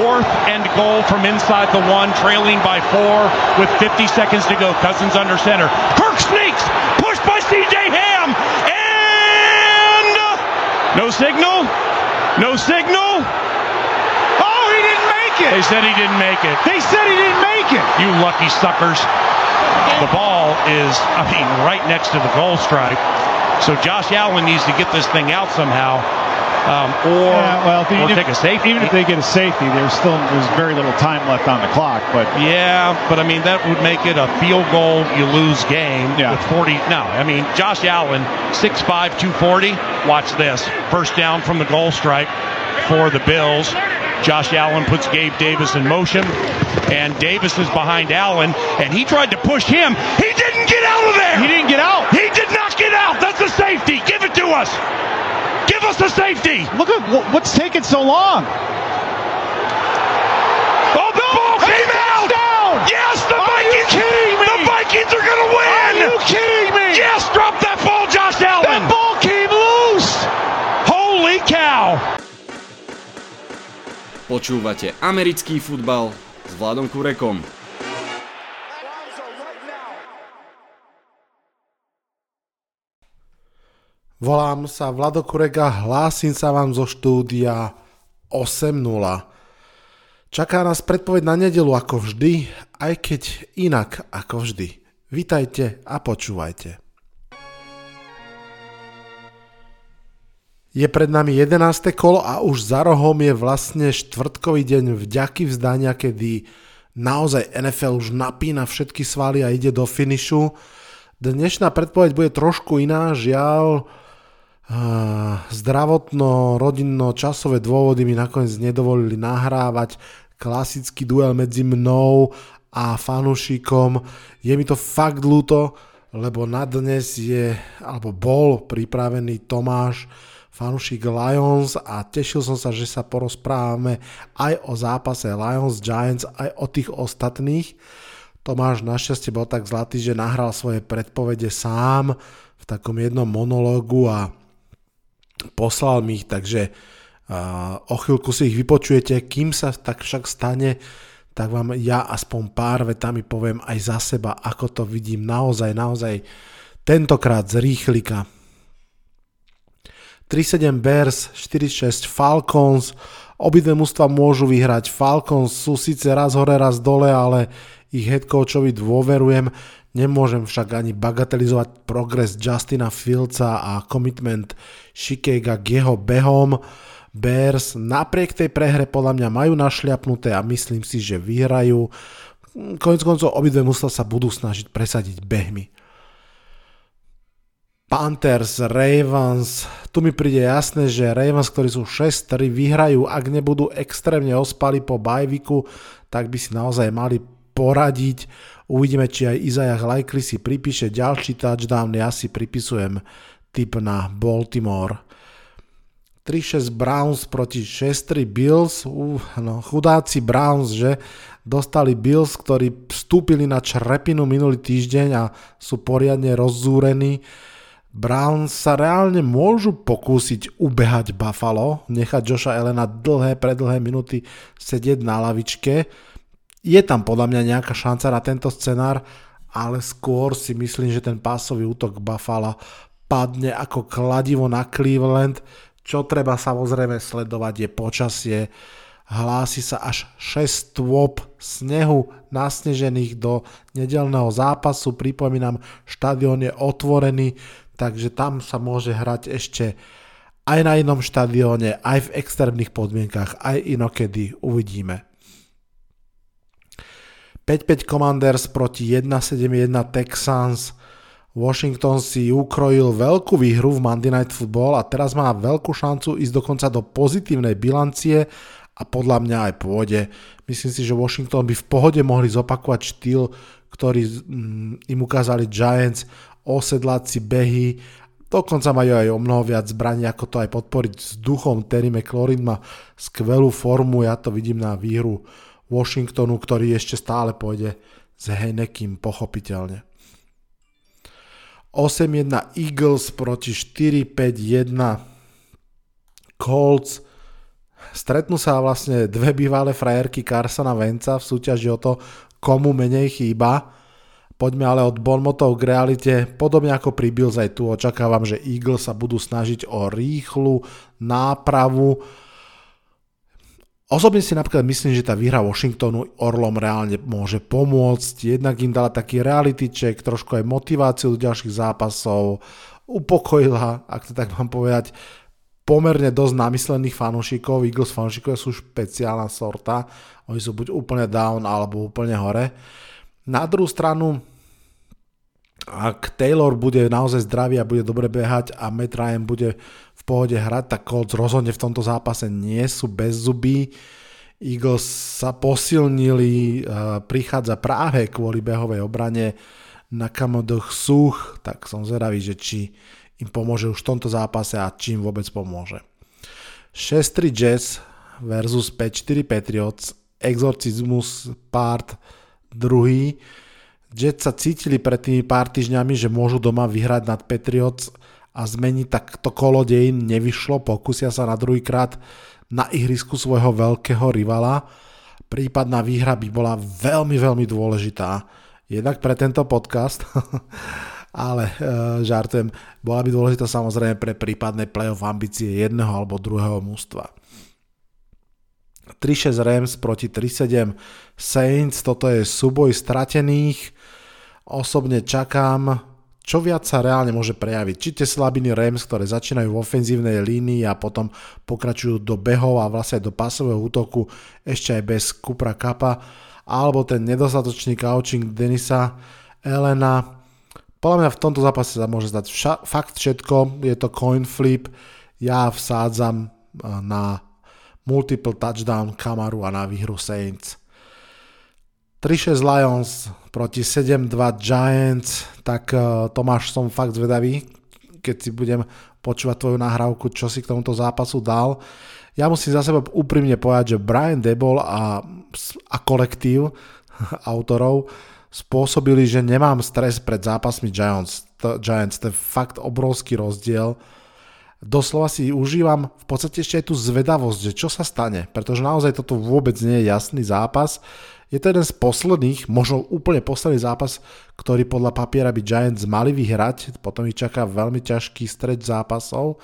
Fourth and goal from inside the one, trailing by four with 50 seconds to go. Cousins under center. Kirk sneaks, pushed by C.J. Ham, and no signal. No signal. Oh, he didn't make it. They said he didn't make it. They said he didn't make it. You lucky suckers. The ball is, I mean, right next to the goal stripe. So Josh Allen needs to get this thing out somehow, um, or, Yeah, well, or even take a safety. Even if they get a safety, there's still there's very little time left on the clock. But Yeah, but I mean that would make it a field goal, you lose game Yeah. with 40. No, I mean Josh Allen, 6'5", 240. Watch this. First down from the goal stripe for the Bills. Josh Allen puts Gabe Davis in motion, and Davis is behind Allen, and he tried to push him. He didn't get out of there. he didn't get out. He did not get out. That's a safety. Give it to us. Give us a safety. Look at what's taking so long. Oh, the ball came out. Down. Yes, the Are you Vikings. kidding me? The Vikings are going to win. Are you kidding me? Yes, drop that ball, Josh Allen. That ball came loose. Holy cow. Počúvate americký futbal s Vladom Kurekom. Volám sa Vlado Kurega, hlásim sa vám zo štúdia 8.0. Čaká nás predpoveď na nedelu ako vždy, aj keď inak ako vždy. Vítajte a počúvajte. Je pred nami 11. kolo a už za rohom je vlastne štvrtkový deň vďaky vzdania, kedy naozaj NFL už napína všetky svaly a ide do finišu. Dnešná predpoveď bude trošku iná, žiaľ, Ah, zdravotno, rodinno, časové dôvody mi nakoniec nedovolili nahrávať klasický duel medzi mnou a fanúšikom. Je mi to fakt ľúto, lebo na dnes je, alebo bol pripravený Tomáš, fanúšik Lions a tešil som sa, že sa porozprávame aj o zápase Lions Giants, aj o tých ostatných. Tomáš našťastie bol tak zlatý, že nahral svoje predpovede sám v takom jednom monológu a poslal mi ich, takže o chvíľku si ich vypočujete. Kým sa tak však stane, tak vám ja aspoň pár vetami poviem aj za seba, ako to vidím naozaj, naozaj tentokrát z rýchlika. 3-7 Bears, 4-6 Falcons, obidve mužstva môžu vyhrať. Falcons sú síce raz hore, raz dole, ale ich head coachovi dôverujem. Nemôžem však ani bagatelizovať progres Justina Fieldsa a commitment Shikega k jeho behom. Bears napriek tej prehre podľa mňa majú našliapnuté a myslím si, že vyhrajú. Konec koncov obidve mužstva sa budú snažiť presadiť behmi. Panthers, Ravens, tu mi príde jasné, že Ravens, ktorí sú 6-3, vyhrajú, ak nebudú extrémne ospali po bajviku, tak by si naozaj mali poradiť. Uvidíme, či aj Izajah Likely si pripíše ďalší touchdown, ja si pripisujem typ na Baltimore. 3-6 Browns proti 6-3 Bills, uh, no, chudáci Browns, že dostali Bills, ktorí vstúpili na črepinu minulý týždeň a sú poriadne rozzúrení. Browns sa reálne môžu pokúsiť ubehať Buffalo, nechať Joša Elena dlhé, predlhé minúty sedieť na lavičke. Je tam podľa mňa nejaká šanca na tento scenár, ale skôr si myslím, že ten pásový útok Buffalo padne ako kladivo na Cleveland. Čo treba samozrejme sledovať je počasie. Hlási sa až 6 stôp snehu nasnežených do nedelného zápasu. Pripomínam, štadión je otvorený, takže tam sa môže hrať ešte aj na inom štadióne, aj v extrémnych podmienkach, aj inokedy. Uvidíme. 5-5 Commanders proti 1-7-1 Texans. Washington si ukrojil veľkú výhru v Monday Night Football a teraz má veľkú šancu ísť dokonca do pozitívnej bilancie a podľa mňa aj pôjde. Myslím si, že Washington by v pohode mohli zopakovať štýl, ktorý mm, im ukázali Giants, osedláci behy, dokonca majú aj o mnoho viac zbraní, ako to aj podporiť s duchom. Terry McLaurin má skvelú formu, ja to vidím na výhru Washingtonu, ktorý ešte stále pôjde s Henekim pochopiteľne. 8-1 Eagles proti 4-5-1 Colts. stretnú sa vlastne dve bývalé frajerky Carsona Venca v súťaži o to, komu menej chýba. Poďme ale od Bonmotov k realite. Podobne ako pri Bills aj tu očakávam, že Eagles sa budú snažiť o rýchlu nápravu. Osobne si napríklad myslím, že tá výhra Washingtonu Orlom reálne môže pomôcť. Jednak im dala taký reality check, trošku aj motiváciu do ďalších zápasov, upokojila, ak to tak mám povedať, pomerne dosť namyslených fanúšikov. Eagles fanúšikov sú špeciálna sorta. Oni sú buď úplne down, alebo úplne hore. Na druhú stranu, ak Taylor bude naozaj zdravý a bude dobre behať a Matt Ryan bude v pohode hrať, tak Colts rozhodne v tomto zápase nie sú bez zuby. Eagles sa posilnili, prichádza práve kvôli behovej obrane na kamodoch Such, tak som zvedavý, že či im pomôže už v tomto zápase a či im vôbec pomôže. 6-3 Jazz versus 5-4 Patriots, Exorcismus part druhý. Jets sa cítili pred tými pár týždňami, že môžu doma vyhrať nad Patriots a zmeniť takto kolo dejin nevyšlo, pokusia sa na druhýkrát na ihrisku svojho veľkého rivala. Prípadná výhra by bola veľmi, veľmi dôležitá. Jednak pre tento podcast, ale e, žartujem, bola by dôležitá samozrejme pre prípadné playoff ambície jedného alebo druhého mústva. 3-6 Rams proti 3-7 Saints, toto je súboj stratených. Osobne čakám čo viac sa reálne môže prejaviť. Či tie slabiny Rams, ktoré začínajú v ofenzívnej línii a potom pokračujú do behov a vlastne do pasového útoku ešte aj bez Kupra Kappa, alebo ten nedostatočný coaching Denisa Elena. Podľa mňa v tomto zápase sa môže zdať vša- fakt všetko, je to coin flip, ja vsádzam eh, na multiple touchdown Kamaru a na výhru Saints. 3-6 Lions proti 7-2 Giants, tak uh, Tomáš som fakt zvedavý, keď si budem počúvať tvoju nahrávku, čo si k tomuto zápasu dal. Ja musím za seba úprimne povedať, že Brian Debol a, a kolektív autorov spôsobili, že nemám stres pred zápasmi Giants. To, Giants, to je fakt obrovský rozdiel. Doslova si užívam v podstate ešte aj tú zvedavosť, že čo sa stane, pretože naozaj toto vôbec nie je jasný zápas je to jeden z posledných, možno úplne posledný zápas, ktorý podľa papiera by Giants mali vyhrať, potom ich čaká veľmi ťažký stred zápasov,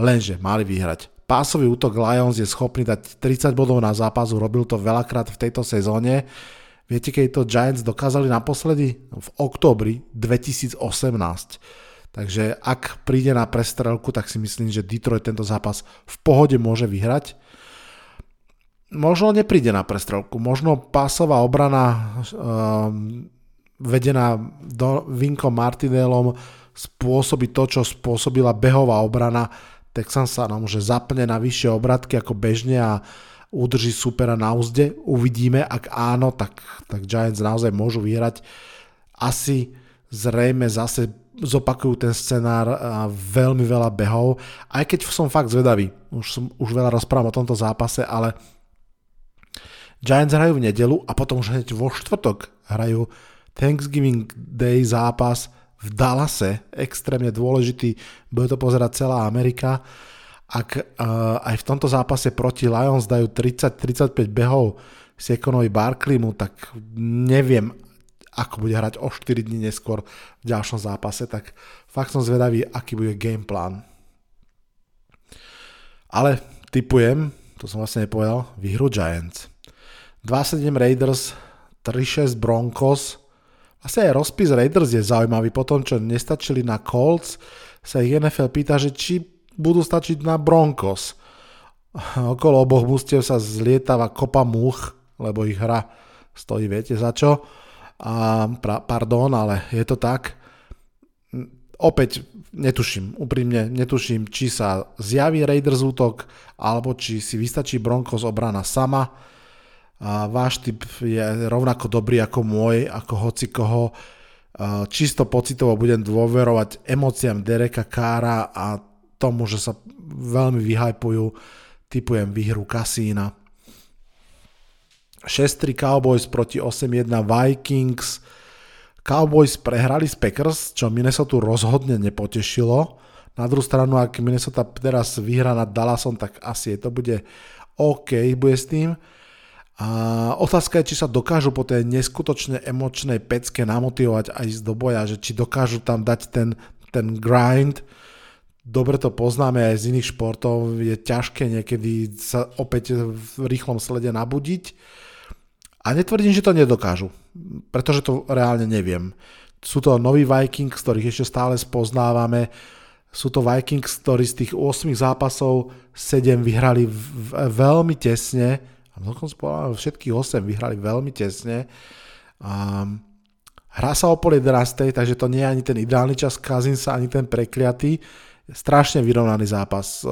lenže mali vyhrať. Pásový útok Lions je schopný dať 30 bodov na zápas, robil to veľakrát v tejto sezóne. Viete, keď to Giants dokázali naposledy? V októbri 2018. Takže ak príde na prestrelku, tak si myslím, že Detroit tento zápas v pohode môže vyhrať možno nepríde na prestrelku, možno pásová obrana um, vedená do Vinkom Martinelom spôsobí to, čo spôsobila behová obrana. Texan sa nám že zapne na vyššie obratky ako bežne a udrží supera na úzde. Uvidíme, ak áno, tak, tak Giants naozaj môžu vyhrať. Asi zrejme zase zopakujú ten scenár a veľmi veľa behov, aj keď som fakt zvedavý. Už, som, už veľa rozprávam o tomto zápase, ale Giants hrajú v nedelu a potom už hneď vo štvrtok hrajú Thanksgiving Day zápas v Dallase, extrémne dôležitý, bude to pozerať celá Amerika. Ak uh, aj v tomto zápase proti Lions dajú 30-35 behov Sekonovi Barklimu, tak neviem, ako bude hrať o 4 dní neskôr v ďalšom zápase, tak fakt som zvedavý, aký bude game plán. Ale typujem, to som vlastne nepovedal, výhru Giants. 2-7 Raiders, 3-6 Broncos. Vlastne aj rozpis Raiders je zaujímavý. Po tom, čo nestačili na Colts, sa ich NFL pýta, že či budú stačiť na Broncos. Okolo oboch mústiev sa zlietava kopa much, lebo ich hra stojí, viete za čo. A, pra, pardon, ale je to tak. Opäť netuším, úprimne netuším, či sa zjaví Raiders útok, alebo či si vystačí Broncos obrana sama a váš typ je rovnako dobrý ako môj, ako hoci koho. Čisto pocitovo budem dôverovať emóciám Dereka Kára a tomu, že sa veľmi vyhypujú, typujem výhru Kasína. 6-3 Cowboys proti 8-1 Vikings. Cowboys prehrali z Packers, čo Minnesota rozhodne nepotešilo. Na druhú stranu, ak Minnesota teraz vyhrá nad Dallasom, tak asi to bude OK bude s tým. A otázka je, či sa dokážu po tej neskutočne emočnej pecke namotivovať aj ísť do boja, že či dokážu tam dať ten, ten grind. Dobre to poznáme aj z iných športov, je ťažké niekedy sa opäť v rýchlom slede nabudiť. A netvrdím, že to nedokážu, pretože to reálne neviem. Sú to noví Vikings, ktorých ešte stále spoznávame. Sú to Vikings, ktorí z tých 8 zápasov 7 vyhrali veľmi tesne, dokonca povedal, všetkých 8 vyhrali veľmi tesne. Um, hrá sa o pol 11, takže to nie je ani ten ideálny čas Kazinsa, ani ten prekliatý. Strašne vyrovnaný zápas.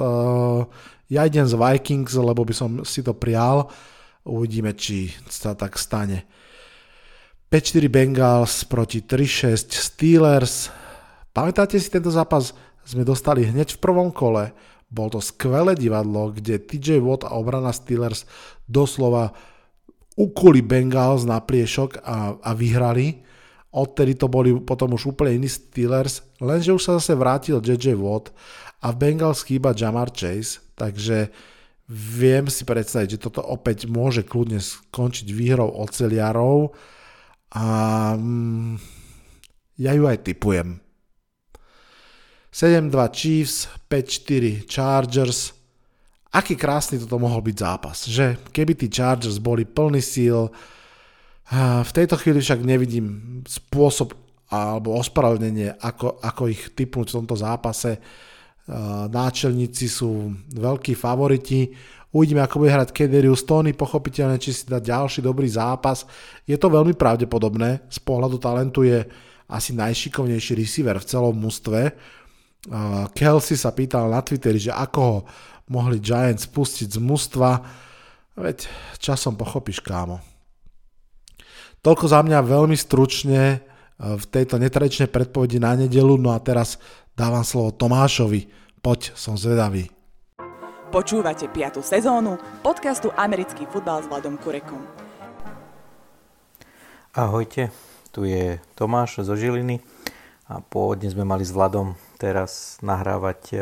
Ja idem z Vikings, lebo by som si to prial. Uvidíme, či sa tak stane. 5-4 Bengals proti 3-6 Steelers. Pamätáte si tento zápas? Sme dostali hneď v prvom kole bol to skvelé divadlo, kde TJ Watt a obrana Steelers doslova ukuli Bengals na pliešok a, a vyhrali. Odtedy to boli potom už úplne iní Steelers, lenže už sa zase vrátil JJ Watt a v Bengals chýba Jamar Chase, takže viem si predstaviť, že toto opäť môže kľudne skončiť výhrou oceliarov a mm, ja ju aj typujem. 7-2 Chiefs, 5-4 Chargers. Aký krásny toto mohol byť zápas, že? Keby tí Chargers boli plný síl, v tejto chvíli však nevidím spôsob alebo ospravedlnenie, ako, ako ich typnúť v tomto zápase. Náčelníci sú veľkí favoriti. Uvidíme, ako bude hrať Kederius Tony, pochopiteľne, či si dá ďalší dobrý zápas. Je to veľmi pravdepodobné, z pohľadu talentu je asi najšikovnejší receiver v celom mústve Kelsey sa pýtal na Twitteri, že ako ho mohli Giants pustiť z mužstva. Veď časom pochopíš, kámo. Toľko za mňa veľmi stručne e, v tejto netradičnej predpovedi na nedelu. No a teraz dávam slovo Tomášovi. Poď, som zvedavý. Počúvate 5. sezónu podcastu Americký futbal s Vladom Kurekom. Ahojte, tu je Tomáš zo Žiliny a pôvodne sme mali s Vladom teraz nahrávať e,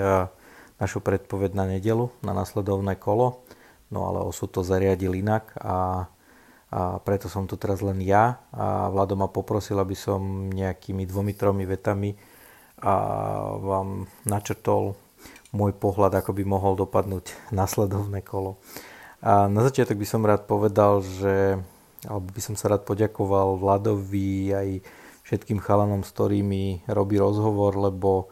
našu predpoveď na nedelu, na nasledovné kolo, no ale osud to zariadil inak a, a preto som tu teraz len ja a Vlado ma poprosil, aby som nejakými dvomi, tromi vetami a vám načrtol môj pohľad, ako by mohol dopadnúť nasledovné kolo. A na začiatok by som rád povedal, že alebo by som sa rád poďakoval Vladovi aj všetkým chalanom, s ktorými robí rozhovor, lebo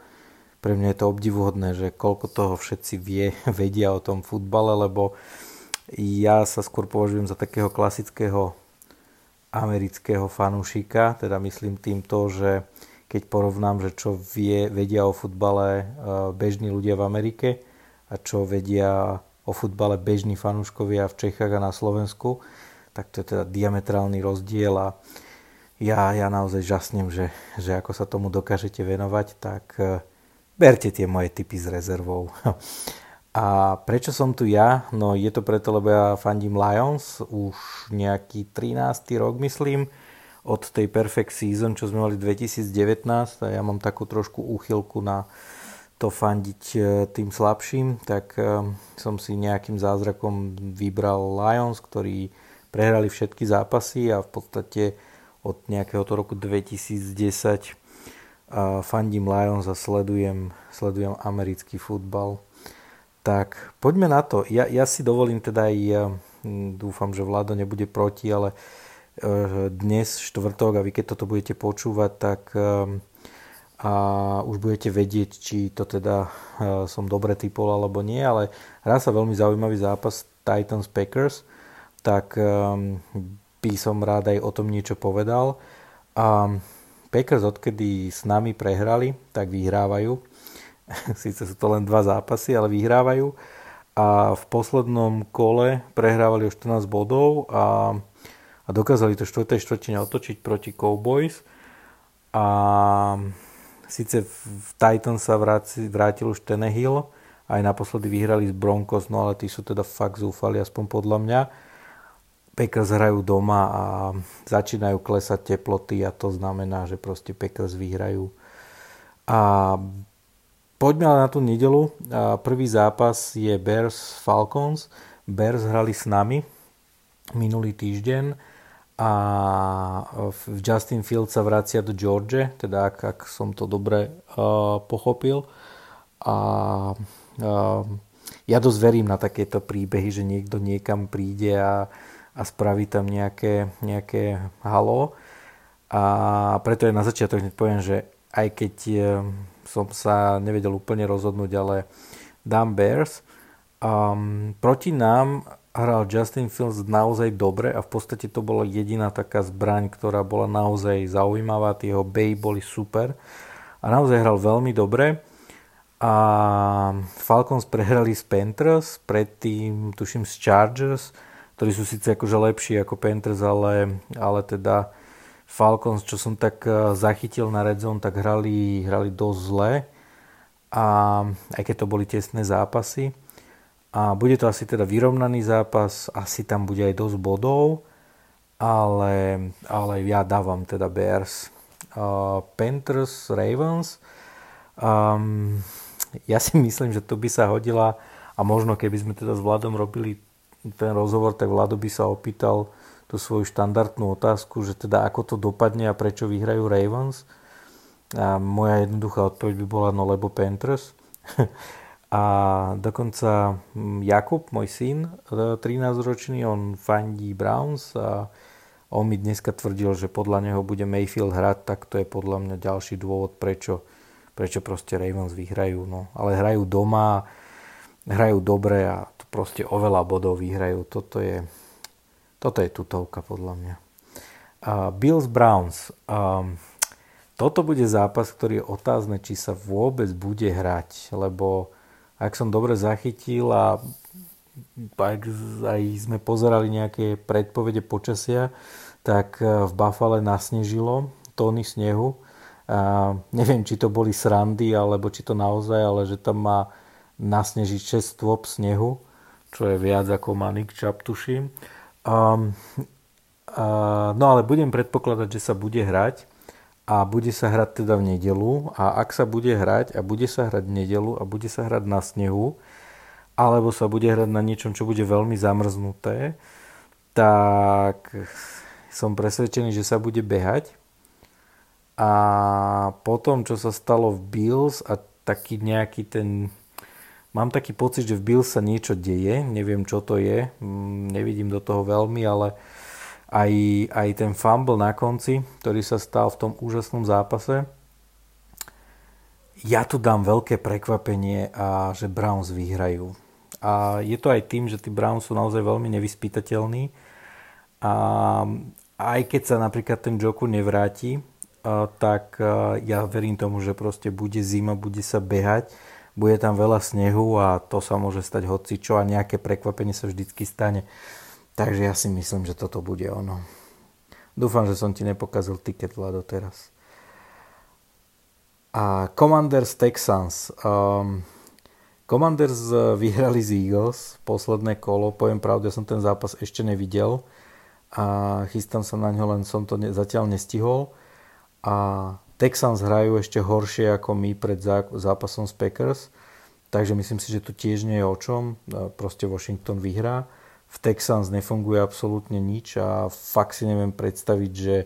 pre mňa je to obdivuhodné, že koľko toho všetci vie, vedia o tom futbale, lebo ja sa skôr považujem za takého klasického amerického fanúšika, teda myslím týmto, že keď porovnám, že čo vie, vedia o futbale e, bežní ľudia v Amerike a čo vedia o futbale bežní fanúškovia v Čechách a na Slovensku, tak to je teda diametrálny rozdiel a ja, ja naozaj žasnem, že, že ako sa tomu dokážete venovať, tak e, berte tie moje typy s rezervou. A prečo som tu ja? No je to preto, lebo ja fandím Lions už nejaký 13. rok myslím od tej Perfect Season, čo sme mali 2019 a ja mám takú trošku úchylku na to fandiť e, tým slabším, tak e, som si nejakým zázrakom vybral Lions, ktorí prehrali všetky zápasy a v podstate od nejakého to roku 2010 fandím Lions a sledujem, sledujem americký futbal. Tak poďme na to. Ja, ja si dovolím teda aj, ja dúfam, že Vlado nebude proti, ale e, dnes štvrtok a vy keď toto budete počúvať, tak e, a už budete vedieť, či to teda e, som dobre typol alebo nie, ale hrá sa veľmi zaujímavý zápas Titans Packers, tak by som rád aj o tom niečo povedal. A Packers odkedy s nami prehrali, tak vyhrávajú. Sice sú to len dva zápasy, ale vyhrávajú. A v poslednom kole prehrávali o 14 bodov a, a dokázali to 4. štvrtine otočiť proti Cowboys. A síce v Titan sa vrátil, vrátil už Tenehill, aj naposledy vyhrali z Broncos, no ale tí sú teda fakt zúfali, aspoň podľa mňa. Packers hrajú doma a začínajú klesať teploty a to znamená, že proste Packers vyhrajú. A poďme ale na tú nedelu. Prvý zápas je Bears Falcons. Bears hrali s nami minulý týždeň a Justin Field sa vracia do George, teda ak, ak som to dobre uh, pochopil. A uh, ja dosť verím na takéto príbehy, že niekto niekam príde a, a spraví tam nejaké, nejaké halo. A preto aj na začiatok hneď poviem, že aj keď som sa nevedel úplne rozhodnúť, ale dám Bears. Um, proti nám hral Justin Fields naozaj dobre a v podstate to bola jediná taká zbraň, ktorá bola naozaj zaujímavá. Tie jeho bay boli super a naozaj hral veľmi dobre. A Falcons prehrali s Panthers, predtým tuším s Chargers, ktorí sú síce akože lepší ako Panthers, ale, ale teda Falcons, čo som tak eh, zachytil na Red Zone, tak hrali, hrali dosť zle a aj keď to boli tesné zápasy. A bude to asi teda vyrovnaný zápas, asi tam bude aj dosť bodov, ale, ale ja dávam teda Bears. Uh, Panthers, Ravens. Um, ja si myslím, že to by sa hodila a možno keby sme teda s Vladom robili ten rozhovor, tak Vlado by sa opýtal tú svoju štandardnú otázku, že teda ako to dopadne a prečo vyhrajú Ravens. A moja jednoduchá odpoveď by bola no lebo Panthers. a dokonca mm, Jakub, môj syn, 13-ročný, e, on fandí Browns a on mi dneska tvrdil, že podľa neho bude Mayfield hrať, tak to je podľa mňa ďalší dôvod, prečo, prečo proste Ravens vyhrajú. No. Ale hrajú doma, hrajú dobre a to proste oveľa bodov vyhrajú. Toto je, toto je tutovka podľa mňa. Uh, Bills Browns. Um, toto bude zápas, ktorý je otázne, či sa vôbec bude hrať, lebo ak som dobre zachytil a ak aj sme pozerali nejaké predpovede počasia, tak e, v Buffale nasnežilo tóny snehu. A neviem, či to boli srandy, alebo či to naozaj, ale že tam má nasnežiť 6 stôp snehu, čo je viac ako Manik Čap, tuším. Um, uh, no ale budem predpokladať, že sa bude hrať a bude sa hrať teda v nedelu. A ak sa bude hrať a bude sa hrať v nedelu a bude sa hrať na snehu alebo sa bude hrať na niečom, čo bude veľmi zamrznuté, tak som presvedčený, že sa bude behať. A potom, čo sa stalo v Bills a taký nejaký ten... Mám taký pocit, že v Bills sa niečo deje, neviem čo to je, mm, nevidím do toho veľmi, ale aj, aj ten fumble na konci, ktorý sa stal v tom úžasnom zápase. Ja tu dám veľké prekvapenie, a že Browns vyhrajú. A je to aj tým, že tí Browns sú naozaj veľmi nevyspytateľní. A aj keď sa napríklad ten Joku nevráti, tak ja verím tomu, že proste bude zima, bude sa behať, bude tam veľa snehu a to sa môže stať hoci čo a nejaké prekvapenie sa vždycky stane. Takže ja si myslím, že toto bude ono. Dúfam, že som ti nepokazil tiket, Vlado, teraz. A Commanders Texans. Um, Commanders eh, vyhrali z Eagles posledné kolo. Poviem pravdu, ja som ten zápas ešte nevidel a chystám sa na ňo, len som to ne, zatiaľ nestihol. A Texans hrajú ešte horšie ako my pred zápasom s Packers, takže myslím si, že tu tiež nie je o čom. Proste Washington vyhrá v Texans nefunguje absolútne nič a fakt si neviem predstaviť, že,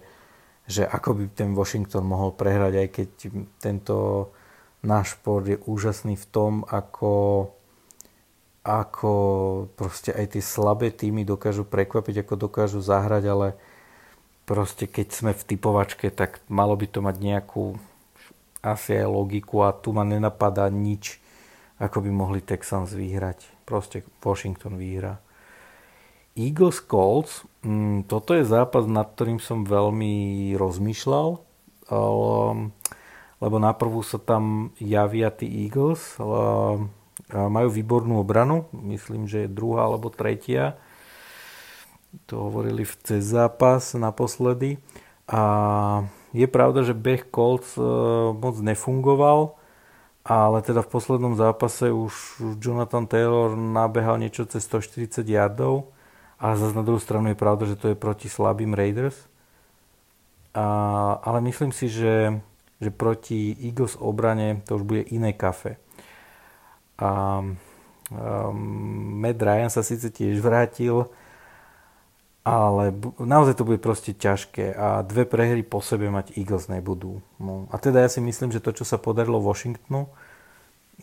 že ako by ten Washington mohol prehrať, aj keď tento náš šport je úžasný v tom, ako, ako proste aj tie slabé týmy dokážu prekvapiť, ako dokážu zahrať, ale proste keď sme v typovačke, tak malo by to mať nejakú asi aj logiku a tu ma nenapadá nič, ako by mohli Texans vyhrať. Proste Washington vyhrá. Eagles Colts, mm, toto je zápas, nad ktorým som veľmi rozmýšľal, lebo na prvú sa tam javia tí Eagles, majú výbornú obranu, myslím, že je druhá alebo tretia, to hovorili v cez zápas naposledy. A je pravda, že beh Colts uh, moc nefungoval, ale teda v poslednom zápase už Jonathan Taylor nabehal niečo cez 140 yardov, ale zase na druhú stranu je pravda, že to je proti slabým Raiders. A, ale myslím si, že, že proti Eagles obrane to už bude iné kafe. A Um, Matt Ryan sa síce tiež vrátil, ale naozaj to bude proste ťažké a dve prehry po sebe mať Eagles nebudú. No. A teda ja si myslím, že to, čo sa podarilo Washingtonu,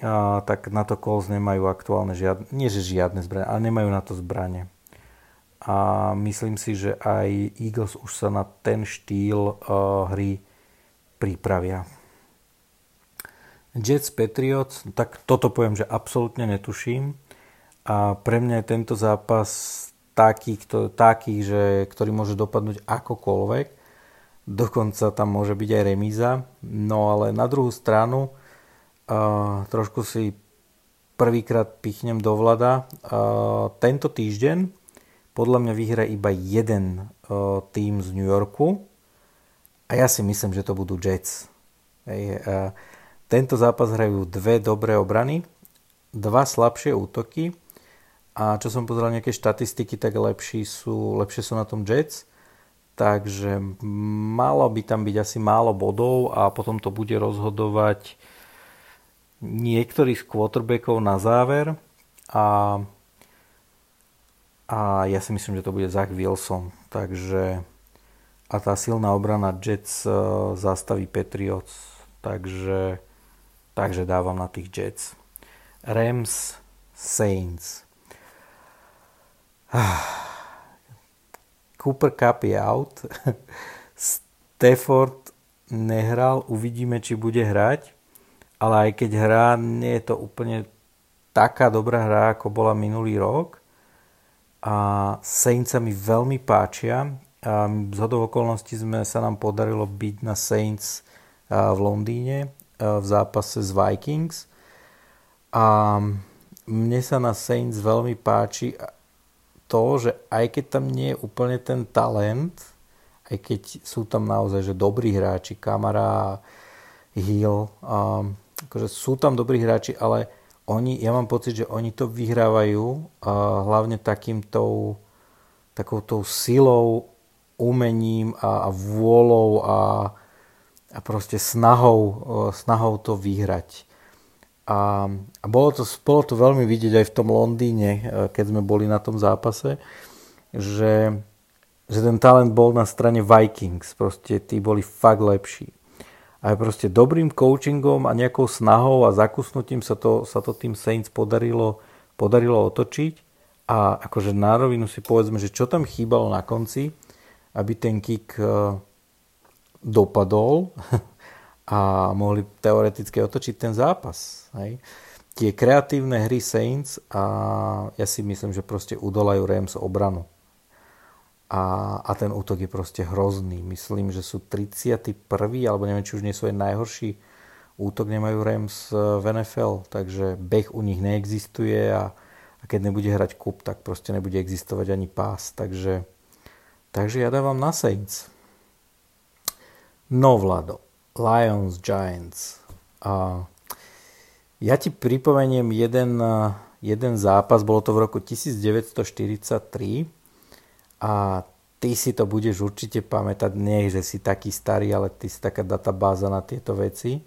a, tak na to Colts nemajú aktuálne žiadne, nie že žiadne zbranie, ale nemajú na to zbranie. A myslím si, že aj Eagles už sa na ten štýl uh, hry pripravia. Jets Patriots, tak toto poviem, že absolútne netuším. A pre mňa je tento zápas taký, kto, taký že, ktorý môže dopadnúť akokoľvek. Dokonca tam môže byť aj remíza. No ale na druhú stranu uh, trošku si prvýkrát pichnem do vlada. Uh, tento týždeň podľa mňa vyhra iba jeden uh, tým z New Yorku a ja si myslím, že to budú Jets. Hej, uh, tento zápas hrajú dve dobré obrany, dva slabšie útoky a čo som pozeral nejaké štatistiky, tak lepší sú, lepšie sú na tom Jets. Takže malo by tam byť asi málo bodov a potom to bude rozhodovať niektorých quarterbackov na záver. A, a ja si myslím, že to bude Zach Wilson. Takže a tá silná obrana Jets uh, zastaví Patriots. Takže, takže dávam na tých Jets. Rams Saints. Cooper Cup je out. Stafford nehral, uvidíme, či bude hrať. Ale aj keď hrá, nie je to úplne taká dobrá hra, ako bola minulý rok. A Saints sa mi veľmi páčia. A z hodov okolností sme, sa nám podarilo byť na Saints v Londýne v zápase s Vikings. A mne sa na Saints veľmi páči to, že aj keď tam nie je úplne ten talent, aj keď sú tam naozaj že dobrí hráči, Kamara, Hill, um, akože sú tam dobrí hráči, ale oni, ja mám pocit, že oni to vyhrávajú uh, hlavne takýmto takoutou silou, umením a, a vôľou a, a proste snahou, uh, snahou to vyhrať. A, a bolo, to, bolo to veľmi vidieť aj v tom Londýne, e, keď sme boli na tom zápase, že, že ten talent bol na strane Vikings. Proste tí boli fakt lepší. A proste dobrým coachingom a nejakou snahou a zakusnutím sa to, sa to tým Saints podarilo, podarilo otočiť. A akože na rovinu si povedzme, že čo tam chýbalo na konci, aby ten kick e, dopadol, a mohli teoreticky otočiť ten zápas. Hej. Tie kreatívne hry Saints a ja si myslím, že proste udolajú Rams obranu. A, a ten útok je proste hrozný. Myslím, že sú 31. alebo neviem, či už nie sú aj najhorší útok nemajú Rams e, v NFL, takže beh u nich neexistuje a, a keď nebude hrať kup, tak proste nebude existovať ani pás. Takže, takže ja dávam na Saints. No Vlado, Lions Giants. A ja ti pripomeniem jeden, jeden zápas, bolo to v roku 1943 a ty si to budeš určite pamätať, nie že si taký starý, ale ty si taká databáza na tieto veci.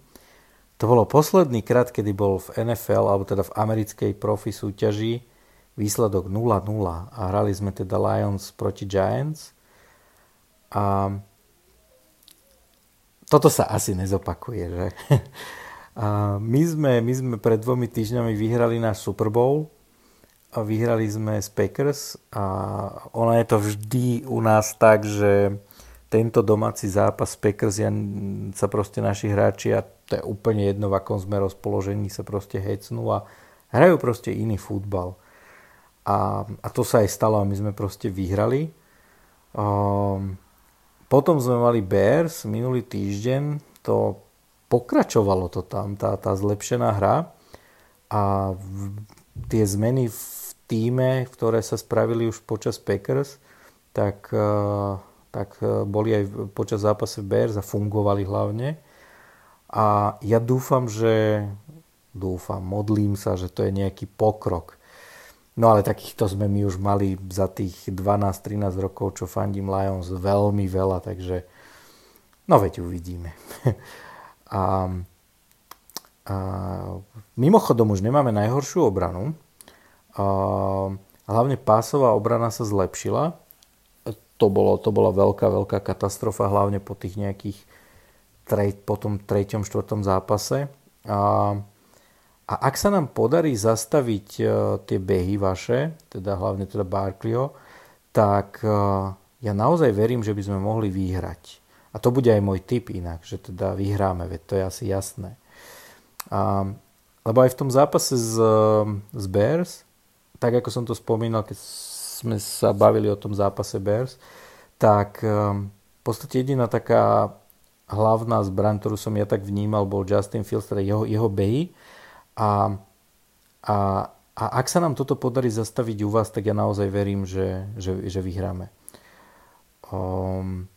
To bolo posledný krát, kedy bol v NFL, alebo teda v americkej profi súťaži, výsledok 0-0 a hrali sme teda Lions proti Giants. A toto sa asi nezopakuje, že? A my, sme, my sme pred dvomi týždňami vyhrali náš Super Bowl vyhrali sme z Packers a ono je to vždy u nás tak, že tento domáci zápas Packers ja, sa proste naši hráči a to je úplne jedno v akom sme rozpoložení sa proste hecnú a hrajú proste iný futbal. A, a to sa aj stalo a my sme proste vyhrali. Um, potom sme mali Bears minulý týždeň, to pokračovalo to tam, tá, tá zlepšená hra a tie zmeny v týme, ktoré sa spravili už počas Packers, tak, uh, tak uh, boli aj počas zápase Bears a fungovali hlavne. A ja dúfam, že dúfam, modlím sa, že to je nejaký pokrok. No ale takýchto sme my už mali za tých 12-13 rokov, čo fandím Lions, veľmi veľa, takže no veď uvidíme. a, a mimochodom už nemáme najhoršiu obranu hlavne pásová obrana sa zlepšila. To, bolo, to bola veľká, veľká katastrofa, hlavne po tých nejakých tre, po tom treťom, štvrtom zápase. A, a ak sa nám podarí zastaviť uh, tie behy vaše, teda hlavne teda Barkleyho, tak uh, ja naozaj verím, že by sme mohli vyhrať. A to bude aj môj tip inak, že teda vyhráme, veď to je asi jasné. A, lebo aj v tom zápase z, z Bears, tak ako som to spomínal, keď sme sa bavili o tom zápase Bears, tak um, v podstate jediná taká hlavná zbraň, ktorú som ja tak vnímal, bol Justin Fields, teda jeho, jeho behy. A, a, a ak sa nám toto podarí zastaviť u vás, tak ja naozaj verím, že, že, že vyhráme. Um,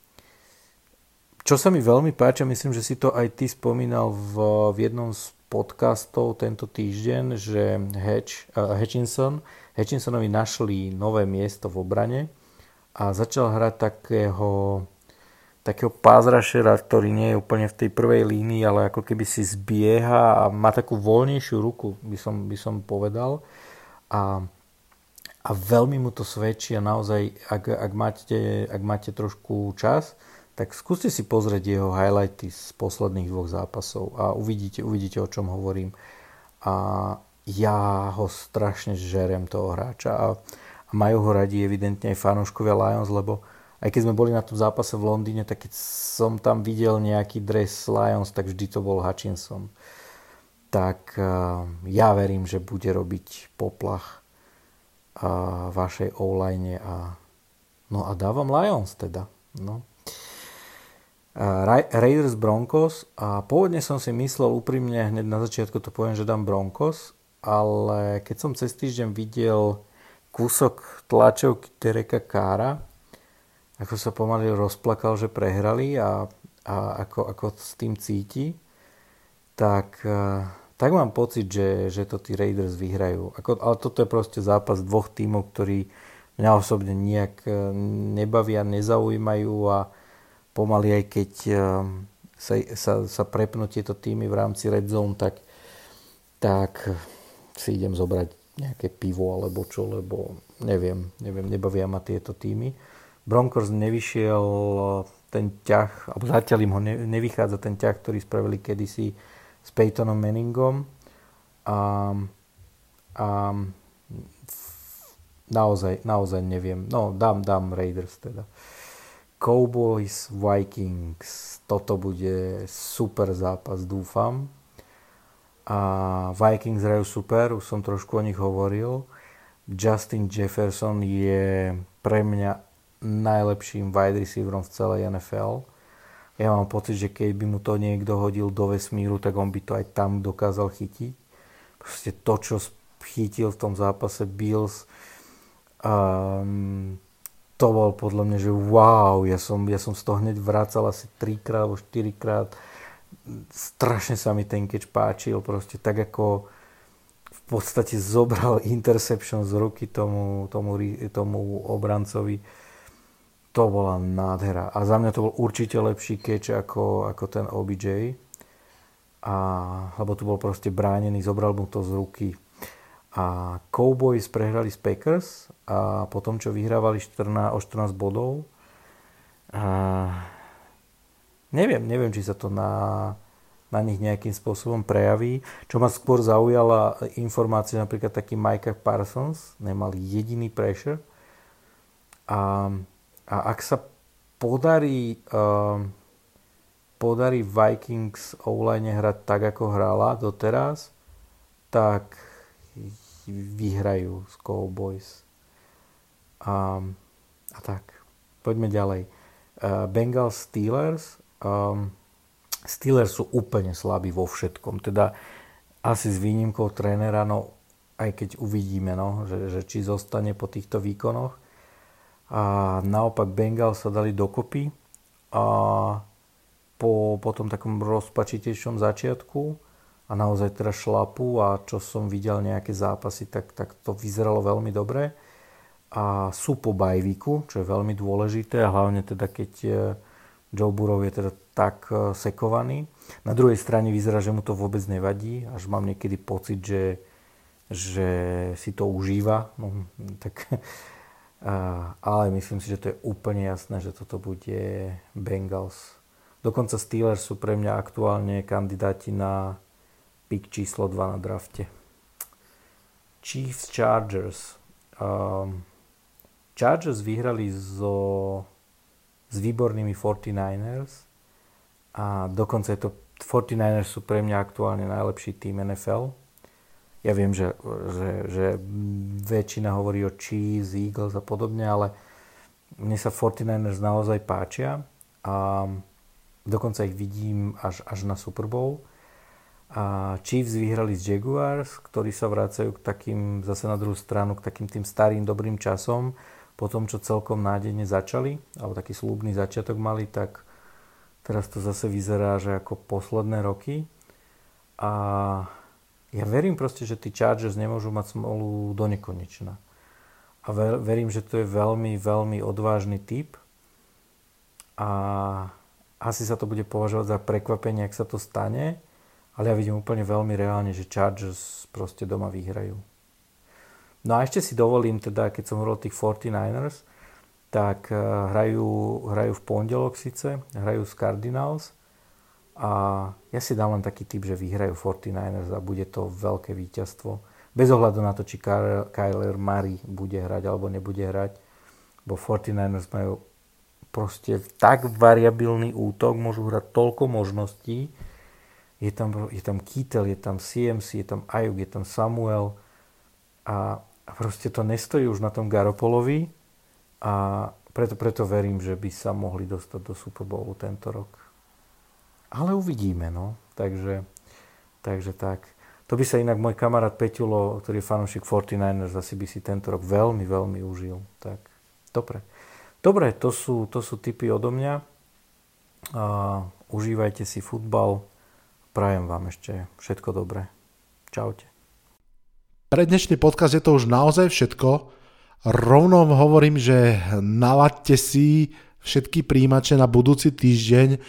čo sa mi veľmi páči, myslím, že si to aj ty spomínal v, v jednom z podcastov tento týždeň, že Hatch, uh, Hutchinson, Hutchinsonovi našli nové miesto v obrane a začal hrať takého, takého pázrašera, ktorý nie je úplne v tej prvej línii, ale ako keby si zbieha a má takú voľnejšiu ruku, by som, by som povedal. A, a veľmi mu to svedčí a naozaj, ak, ak, máte, ak máte trošku čas, tak skúste si pozrieť jeho highlighty z posledných dvoch zápasov a uvidíte, uvidíte o čom hovorím. A ja ho strašne žerem toho hráča a, a majú ho radi evidentne aj fanúškovia Lions, lebo aj keď sme boli na tom zápase v Londýne, tak keď som tam videl nejaký dres Lions, tak vždy to bol Hutchinson. Tak ja verím, že bude robiť poplach vašej online a no a dávam Lions teda. No. Raiders Broncos a pôvodne som si myslel úprimne, hneď na začiatku to poviem, že dám Broncos, ale keď som cez týždeň videl kúsok tlačovky Tereka Kára, ako sa pomaly rozplakal, že prehrali a, a ako, ako s tým cíti, tak, e, tak mám pocit, že, že to tí Raiders vyhrajú. Ako, ale toto je proste zápas dvoch tímov, ktorí mňa osobne nejak e, nebavia, nezaujímajú a pomaly aj keď eh, sa, sa, sa prepnú tieto týmy v rámci Red Zone, tak, tak si idem zobrať nejaké pivo alebo čo, lebo neviem, neviem, nebavia ma tieto týmy. Broncos nevyšiel eh, ten ťah, alebo zatiaľ im ho ne, nevychádza ten ťah, ktorý spravili kedysi s Peytonom Manningom. A, a naozaj, naozaj neviem. No, dám, dám Raiders teda. Cowboys Vikings. Toto bude super zápas, dúfam. A Vikings hrajú super, už som trošku o nich hovoril. Justin Jefferson je pre mňa najlepším wide receiverom v celej NFL. Ja mám pocit, že keď by mu to niekto hodil do vesmíru, tak on by to aj tam dokázal chytiť. Proste to, čo chytil v tom zápase Bills, um, to bol podľa mňa, že wow, ja som, ja som z toho hneď vracal asi 3 krát alebo 4 krát. Strašne sa mi ten catch páčil, proste tak ako v podstate zobral interception z ruky tomu, tomu, tomu obrancovi. To bola nádhera. A za mňa to bol určite lepší catch ako, ako ten OBJ. A, lebo tu bol proste bránený, zobral mu to z ruky a Cowboys prehrali z Packers a potom, čo vyhrávali 14, o 14 bodov, a neviem, neviem, či sa to na, na nich nejakým spôsobom prejaví. Čo ma skôr zaujala informácia, napríklad taký Micah Parsons, nemal jediný pressure. A, a ak sa podarí, uh, podarí Vikings online hrať tak, ako hrala doteraz, tak vyhrajú z Cowboys. A, a tak, poďme ďalej. Uh, Bengals Steelers. Um, Steelers sú úplne slabí vo všetkom. Teda asi s výnimkou trénera, no aj keď uvidíme, no, že, že či zostane po týchto výkonoch. A naopak Bengals sa dali dokopy a po, po tom takom rozpačitejšom začiatku a naozaj teda šlapu a čo som videl nejaké zápasy, tak, tak to vyzeralo veľmi dobre. A sú po bajviku, čo je veľmi dôležité a hlavne teda keď e, Joe Burrow je teda tak e, sekovaný. Na druhej strane vyzerá, že mu to vôbec nevadí, až mám niekedy pocit, že, že si to užíva. No, tak, ale myslím si, že to je úplne jasné, že toto bude Bengals. Dokonca Steelers sú pre mňa aktuálne kandidáti na pick číslo 2 na drafte. Chiefs Chargers. Um, Chargers vyhrali so, s výbornými 49ers a dokonca je to 49ers sú pre mňa aktuálne najlepší tým NFL ja viem, že, že, že väčšina hovorí o Chiefs, Eagles a podobne, ale mne sa 49ers naozaj páčia a dokonca ich vidím až, až na Super Bowl. A Chiefs vyhrali z Jaguars, ktorí sa vracajú k takým, zase na druhú stranu, k takým tým starým dobrým časom. Po tom, čo celkom nádejne začali, alebo taký slúbny začiatok mali, tak teraz to zase vyzerá, že ako posledné roky. A ja verím proste, že tí Chargers nemôžu mať smolu do nekonečna. A verím, že to je veľmi, veľmi odvážny typ. A asi sa to bude považovať za prekvapenie, ak sa to stane. Ale ja vidím úplne veľmi reálne, že Chargers proste doma vyhrajú. No a ešte si dovolím, teda, keď som hovoril o tých 49ers, tak eh, hrajú, hrajú v pondelok síce, hrajú s Cardinals a ja si dám len taký typ, že vyhrajú 49ers a bude to veľké víťazstvo. Bez ohľadu na to, či Kyler Murray bude hrať alebo nebude hrať. Bo 49ers majú proste tak variabilný útok, môžu hrať toľko možností. Je tam, je tam Kittel, je tam CMC, je tam Ayuk, je tam Samuel a proste to nestojí už na tom Garopolovi a preto, preto verím, že by sa mohli dostať do Super Bowlu tento rok. Ale uvidíme, no. Takže, takže tak. To by sa inak môj kamarát Peťulo, ktorý je fanúšik 49ers, asi by si tento rok veľmi, veľmi užil. Tak, dobre. Dobre, to sú, to sú tipy odo mňa. A, užívajte si futbal. Prajem vám ešte všetko dobré. Čaute. Pre dnešný podcast je to už naozaj všetko. Rovno hovorím, že nalaďte si všetky príjimače na budúci týždeň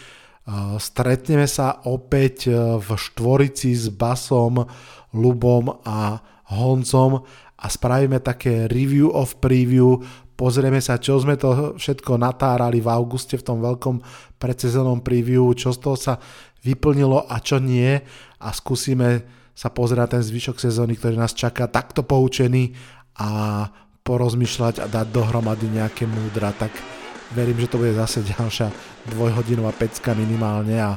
Stretneme sa opäť e, v štvorici s Basom, Lubom a Honcom a spravíme také review of preview, pozrieme sa, čo sme to všetko natárali v auguste v tom veľkom predsezónnom preview, čo z toho sa vyplnilo a čo nie a skúsime sa pozerať ten zvyšok sezóny, ktorý nás čaká takto poučený a porozmýšľať a dať dohromady nejaké múdra. Tak verím, že to bude zase ďalšia dvojhodinová pecka minimálne a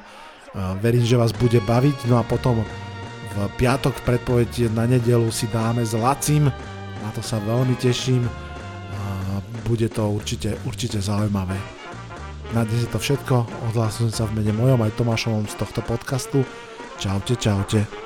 verím, že vás bude baviť. No a potom v piatok v na nedelu si dáme s Lacim, na to sa veľmi teším. Bude to určite, určite zaujímavé. Na dnes je to všetko, odhlasujem sa v mene mojom aj Tomášovom z tohto podcastu. Čaute, čaute.